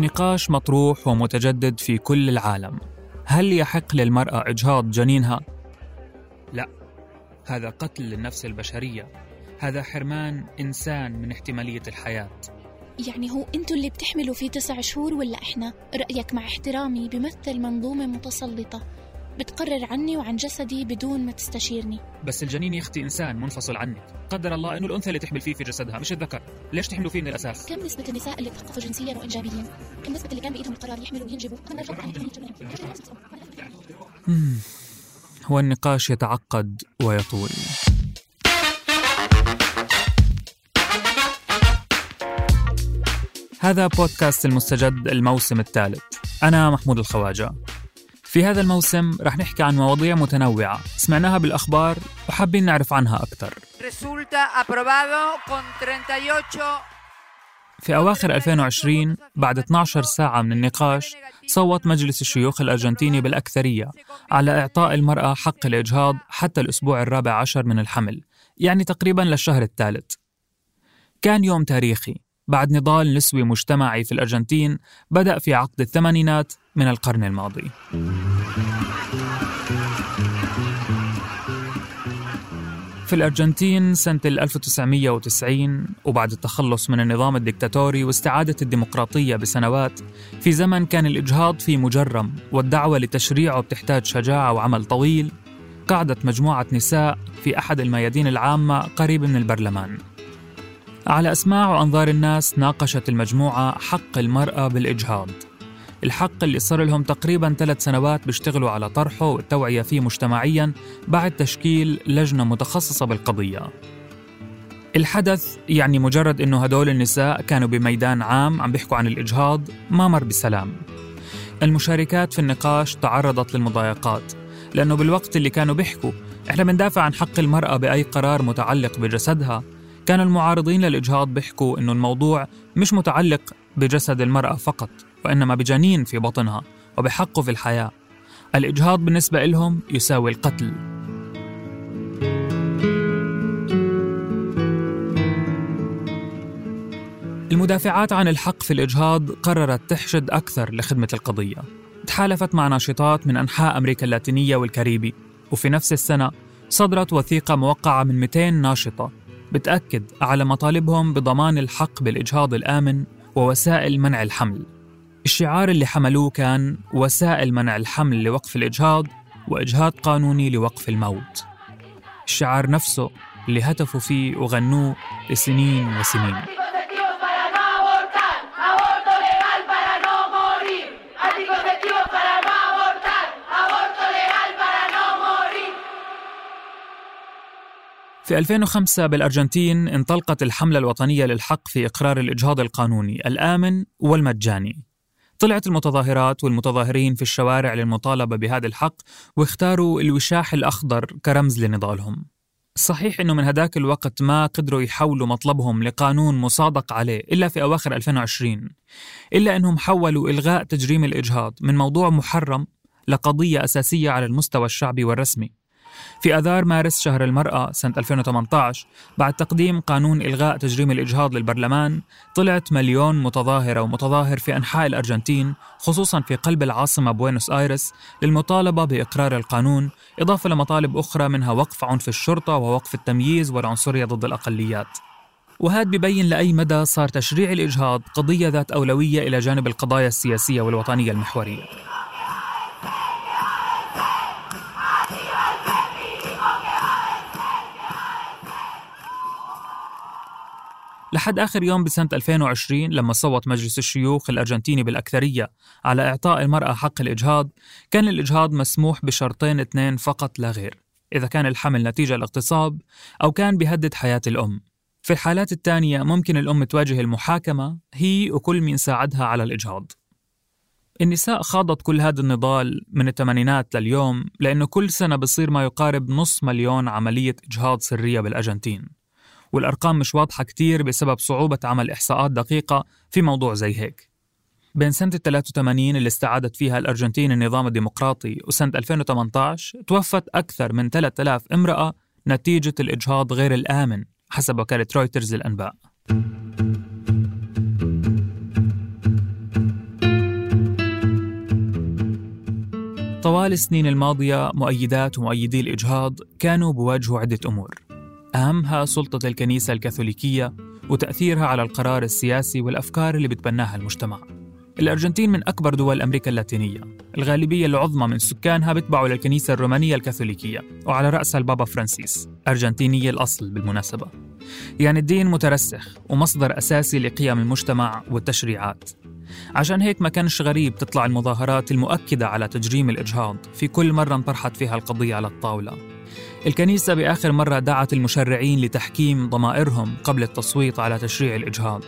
نقاش مطروح ومتجدد في كل العالم هل يحق للمرأة إجهاض جنينها؟ لا هذا قتل للنفس البشرية هذا حرمان إنسان من احتمالية الحياة يعني هو أنتوا اللي بتحملوا فيه تسع شهور ولا إحنا؟ رأيك مع احترامي بمثل منظومة متسلطة بتقرر عني وعن جسدي بدون ما تستشيرني. بس الجنين يا أختي إنسان منفصل عنك. قدر الله إنه الأنثى اللي تحمل فيه في جسدها مش الذكر. ليش تحملوا فيه من الأساس؟ كم نسبة النساء اللي تثقفوا جنسيا وإنجابيا؟ كم نسبة اللي كان بإيدهم القرار يحملوا وينجبوا؟ هو النقاش يتعقد ويطول. هذا بودكاست المستجد الموسم الثالث. أنا محمود الخواجة. في هذا الموسم رح نحكي عن مواضيع متنوعة. سمعناها بالأخبار وحابين نعرف عنها أكثر. في أواخر 2020 بعد 12 ساعة من النقاش صوت مجلس الشيوخ الأرجنتيني بالأكثرية على إعطاء المرأة حق الإجهاض حتى الأسبوع الرابع عشر من الحمل يعني تقريبا للشهر الثالث. كان يوم تاريخي. بعد نضال نسوي مجتمعي في الأرجنتين بدأ في عقد الثمانينات من القرن الماضي. في الأرجنتين سنة 1990 وبعد التخلص من النظام الدكتاتوري واستعادة الديمقراطية بسنوات في زمن كان الإجهاض فيه مجرم والدعوة لتشريعه بتحتاج شجاعة وعمل طويل قعدت مجموعة نساء في أحد الميادين العامة قريب من البرلمان. على أسماع وأنظار الناس ناقشت المجموعة حق المرأة بالإجهاض. الحق اللي صار لهم تقريبا ثلاث سنوات بيشتغلوا على طرحه والتوعية فيه مجتمعيا بعد تشكيل لجنة متخصصة بالقضية الحدث يعني مجرد إنه هدول النساء كانوا بميدان عام عم بيحكوا عن الإجهاض ما مر بسلام. المشاركات في النقاش تعرضت للمضايقات لأنه بالوقت اللي كانوا بيحكوا إحنا بندافع عن حق المرأة بأي قرار متعلق بجسدها كان المعارضين للإجهاض بيحكوا إنه الموضوع مش متعلق بجسد المرأة فقط وإنما بجنين في بطنها وبحقه في الحياة. الإجهاض بالنسبة لهم يساوي القتل. المدافعات عن الحق في الإجهاض قررت تحشد أكثر لخدمة القضية. تحالفت مع ناشطات من أنحاء أمريكا اللاتينية والكاريبي وفي نفس السنة صدرت وثيقة موقعة من 200 ناشطة بتأكد على مطالبهم بضمان الحق بالإجهاض الآمن ووسائل منع الحمل. الشعار اللي حملوه كان وسائل منع الحمل لوقف الإجهاض وإجهاض قانوني لوقف الموت. الشعار نفسه اللي هتفوا فيه وغنوه لسنين وسنين. في 2005 بالأرجنتين انطلقت الحملة الوطنية للحق في إقرار الإجهاض القانوني الآمن والمجاني. طلعت المتظاهرات والمتظاهرين في الشوارع للمطالبة بهذا الحق واختاروا الوشاح الأخضر كرمز لنضالهم. صحيح أنه من هداك الوقت ما قدروا يحولوا مطلبهم لقانون مصادق عليه إلا في أواخر 2020 إلا أنهم حولوا إلغاء تجريم الإجهاض من موضوع محرم لقضية أساسية على المستوى الشعبي والرسمي. في أذار مارس شهر المرأة سنة 2018 بعد تقديم قانون إلغاء تجريم الإجهاض للبرلمان طلعت مليون متظاهرة ومتظاهر في أنحاء الأرجنتين خصوصا في قلب العاصمة بوينوس آيرس للمطالبة بإقرار القانون إضافة لمطالب أخرى منها وقف عنف الشرطة ووقف التمييز والعنصرية ضد الأقليات. وهذا ببين لأي مدى صار تشريع الإجهاض قضية ذات أولوية إلى جانب القضايا السياسية والوطنية المحورية. لحد آخر يوم بسنة 2020 لما صوت مجلس الشيوخ الأرجنتيني بالأكثرية على إعطاء المرأة حق الإجهاض كان الإجهاض مسموح بشرطين اثنين فقط لا غير إذا كان الحمل نتيجة لاغتصاب أو كان بيهدد حياة الأم. في الحالات الثانية ممكن الأم تواجه المحاكمة هي وكل مين ساعدها على الإجهاض. النساء خاضت كل هذا النضال من الثمانينات لليوم لأنه كل سنة بصير ما يقارب نص مليون عملية إجهاض سرية بالأرجنتين. والأرقام مش واضحة كتير بسبب صعوبة عمل إحصاءات دقيقة في موضوع زي هيك. بين سنة 83 اللي استعادت فيها الأرجنتين النظام الديمقراطي وسنة 2018 توفت أكثر من 3000 امرأة نتيجة الإجهاض غير الآمن حسب وكالة رويترز الأنباء. طوال السنين الماضية مؤيدات ومؤيدي الإجهاض كانوا بواجهوا عدة أمور. أهمها سلطة الكنيسة الكاثوليكية وتأثيرها على القرار السياسي والأفكار اللي بتبناها المجتمع. الأرجنتين من أكبر دول أمريكا اللاتينية الغالبية العظمى من سكانها بتبعوا للكنيسة الرومانية الكاثوليكية وعلى رأسها البابا فرانسيس أرجنتيني الأصل بالمناسبة. يعني الدين مترسخ ومصدر أساسي لقيم المجتمع والتشريعات. عشان هيك ما كانش غريب تطلع المظاهرات المؤكدة على تجريم الإجهاض في كل مرة انطرحت فيها القضية على الطاولة. الكنيسة بآخر مرة دعت المشرعين لتحكيم ضمائرهم قبل التصويت على تشريع الإجهاض.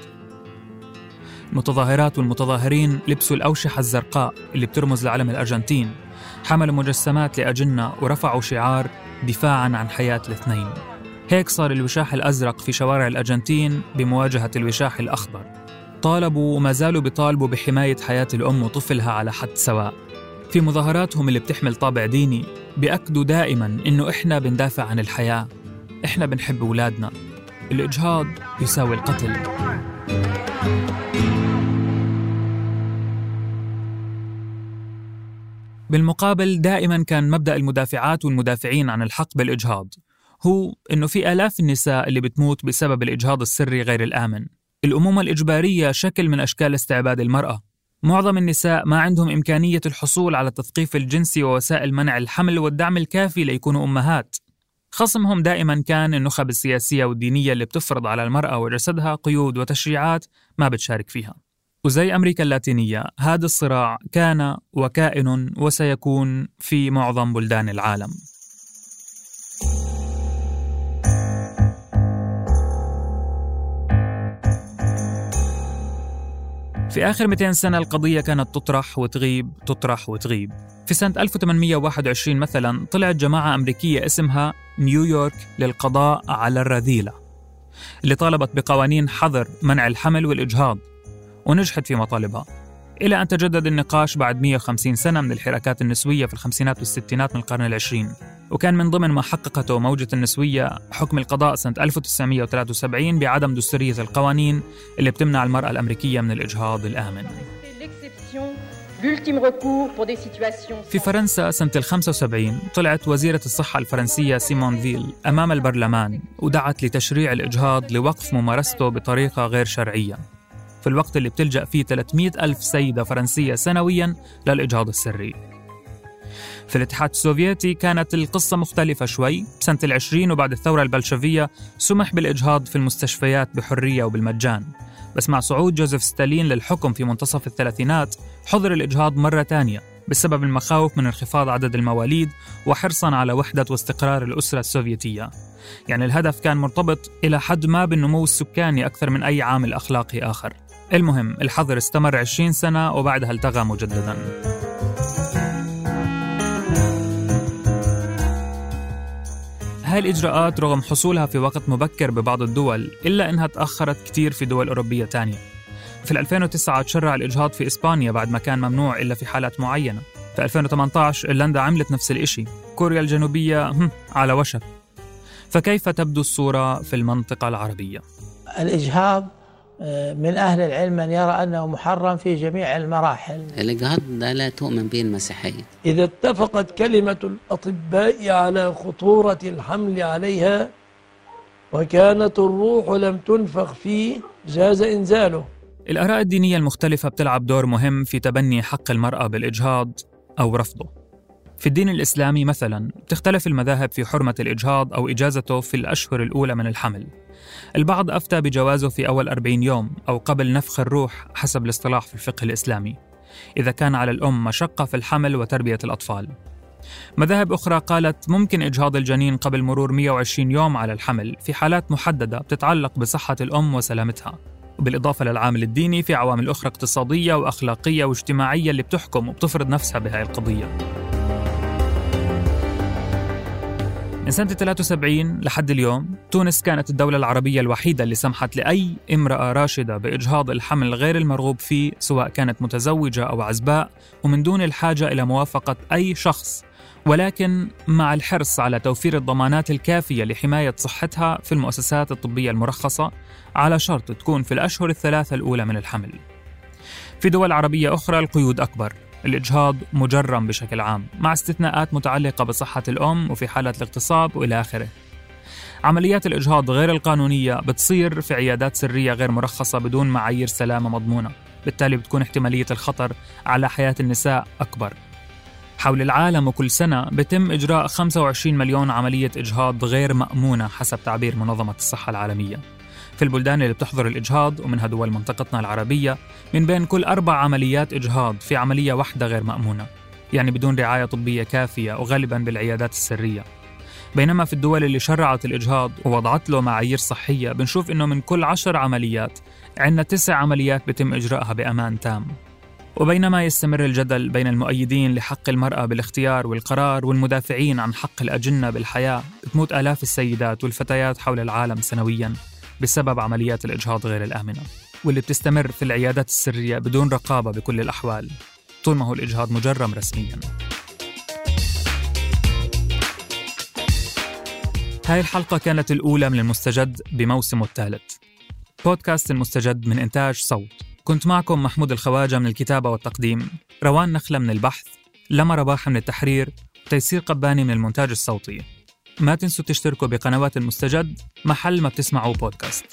المتظاهرات والمتظاهرين لبسوا الأوشحة الزرقاء اللي بترمز لعلم الأرجنتين حملوا مجسمات لأجنة ورفعوا شعار دفاعا عن حياة الاثنين. هيك صار الوشاح الأزرق في شوارع الأرجنتين بمواجهة الوشاح الأخضر. طالبوا وما زالوا بيطالبوا بحماية حياة الأم وطفلها على حد سواء. في مظاهراتهم اللي بتحمل طابع ديني بيأكدوا دائما إنه إحنا بندافع عن الحياة. إحنا بنحب أولادنا. الإجهاض يساوي القتل. بالمقابل دائما كان مبدأ المدافعات والمدافعين عن الحق بالإجهاض. هو إنه في آلاف النساء اللي بتموت بسبب الإجهاض السري غير الآمن. الأمومة الإجبارية شكل من أشكال استعباد المرأة. معظم النساء ما عندهم إمكانية الحصول على التثقيف الجنسي ووسائل منع الحمل والدعم الكافي ليكونوا أمهات. خصمهم دائما كان النخب السياسية والدينية اللي بتفرض على المرأة وجسدها قيود وتشريعات ما بتشارك فيها. وزي أمريكا اللاتينية هذا الصراع كان وكائن وسيكون في معظم بلدان العالم. في آخر 200 سنة القضية كانت تطرح وتغيب تطرح وتغيب. في سنة 1821 مثلا طلعت جماعة أمريكية اسمها نيويورك للقضاء على الرذيلة اللي طالبت بقوانين حظر منع الحمل والإجهاض ونجحت في مطالبها. إلى أن تجدد النقاش بعد 150 سنة من الحراكات النسوية في الخمسينات والستينات من القرن العشرين. وكان من ضمن ما حققته موجة النسوية حكم القضاء سنة 1973 بعدم دستورية القوانين اللي بتمنع المرأة الأمريكية من الإجهاض الآمن. في فرنسا سنة ال 75 طلعت وزيرة الصحة الفرنسية سيمون فيل أمام البرلمان ودعت لتشريع الإجهاض لوقف ممارسته بطريقة غير شرعية. في الوقت اللي بتلجأ فيه 300 ألف سيدة فرنسية سنويا للإجهاض السري. في الاتحاد السوفيتي كانت القصة مختلفة شوي. سنة العشرين وبعد الثورة البلشفية سمح بالإجهاض في المستشفيات بحرية وبالمجان. بس مع صعود جوزيف ستالين للحكم في منتصف الثلاثينات حظر الإجهاض مرة تانية بسبب المخاوف من انخفاض عدد المواليد وحرصا على وحدة واستقرار الأسرة السوفيتية. يعني الهدف كان مرتبط إلى حد ما بالنمو السكاني أكثر من أي عامل أخلاقي آخر. المهم الحظر استمر 20 سنة وبعدها التغى مجددا. هاي الإجراءات رغم حصولها في وقت مبكر ببعض الدول إلا أنها تأخرت كتير في دول أوروبية تانية. في 2009 تشرع الإجهاض في إسبانيا بعد ما كان ممنوع إلا في حالات معينة. في 2018 إيرلندا عملت نفس الإشي. كوريا الجنوبية على وشك. فكيف تبدو الصورة في المنطقة العربية؟ الإجهاض من أهل العلم من يرى أنه محرم في جميع المراحل. الإجهاض لا تؤمن به المسيحية. إذا اتفقت كلمة الأطباء على خطورة الحمل عليها وكانت الروح لم تنفخ فيه جاز إنزاله. الآراء الدينية المختلفة بتلعب دور مهم في تبني حق المرأة بالإجهاض أو رفضه. في الدين الإسلامي مثلا تختلف المذاهب في حرمة الإجهاض أو إجازته في الأشهر الأولى من الحمل. البعض أفتى بجوازه في أول 40 يوم أو قبل نفخ الروح حسب الاصطلاح في الفقه الإسلامي إذا كان على الأم مشقة في الحمل وتربية الأطفال. مذاهب أخرى قالت ممكن إجهاض الجنين قبل مرور 120 يوم على الحمل في حالات محددة بتتعلق بصحة الأم وسلامتها بالإضافة للعامل الديني في عوامل أخرى اقتصادية وأخلاقية واجتماعية اللي بتحكم وبتفرض نفسها بهاي القضية. من سنة 73 لحد اليوم تونس كانت الدولة العربية الوحيدة اللي سمحت لأي امرأة راشدة بإجهاض الحمل غير المرغوب فيه سواء كانت متزوجة أو عزباء ومن دون الحاجة إلى موافقة أي شخص ولكن مع الحرص على توفير الضمانات الكافية لحماية صحتها في المؤسسات الطبية المرخصة على شرط تكون في الأشهر الثلاثة الأولى من الحمل. في دول عربية أخرى القيود أكبر الإجهاض مجرم بشكل عام مع استثناءات متعلقة بصحة الأم وفي حالة الاغتصاب وإلى آخره. عمليات الإجهاض غير القانونية بتصير في عيادات سرية غير مرخصة بدون معايير سلامة مضمونة. بالتالي بتكون احتمالية الخطر على حياة النساء أكبر. حول العالم وكل سنة بتم إجراء 25 مليون عملية إجهاض غير مأمونة حسب تعبير منظمة الصحة العالمية. في البلدان اللي بتحظر الإجهاض ومنها دول منطقتنا العربية من بين كل أربع عمليات إجهاض في عملية واحدة غير مأمونة يعني بدون رعاية طبية كافية وغالبا بالعيادات السرية. بينما في الدول اللي شرعت الإجهاض ووضعت له معايير صحية بنشوف إنه من كل عشر عمليات عندنا تسع عمليات بتم إجراءها بأمان تام. وبينما يستمر الجدل بين المؤيدين لحق المرأة بالاختيار والقرار والمدافعين عن حق الأجنة بالحياة تموت آلاف السيدات والفتيات حول العالم سنوياً. بسبب عمليات الإجهاض غير الآمنة واللي بتستمر في العيادات السرية بدون رقابة بكل الأحوال. طول ما هو الإجهاض مجرم رسمياً. هاي الحلقة كانت الأولى من المستجد بموسمه الثالث. بودكاست المستجد من إنتاج صوت. كنت معكم محمود الخواجة من الكتابة والتقديم روان نخلة من البحث لما رباح من التحرير تيسير قباني من المونتاج الصوتي. ما تنسوا تشتركوا بقنوات المستجد محل ما بتسمعوا بودكاست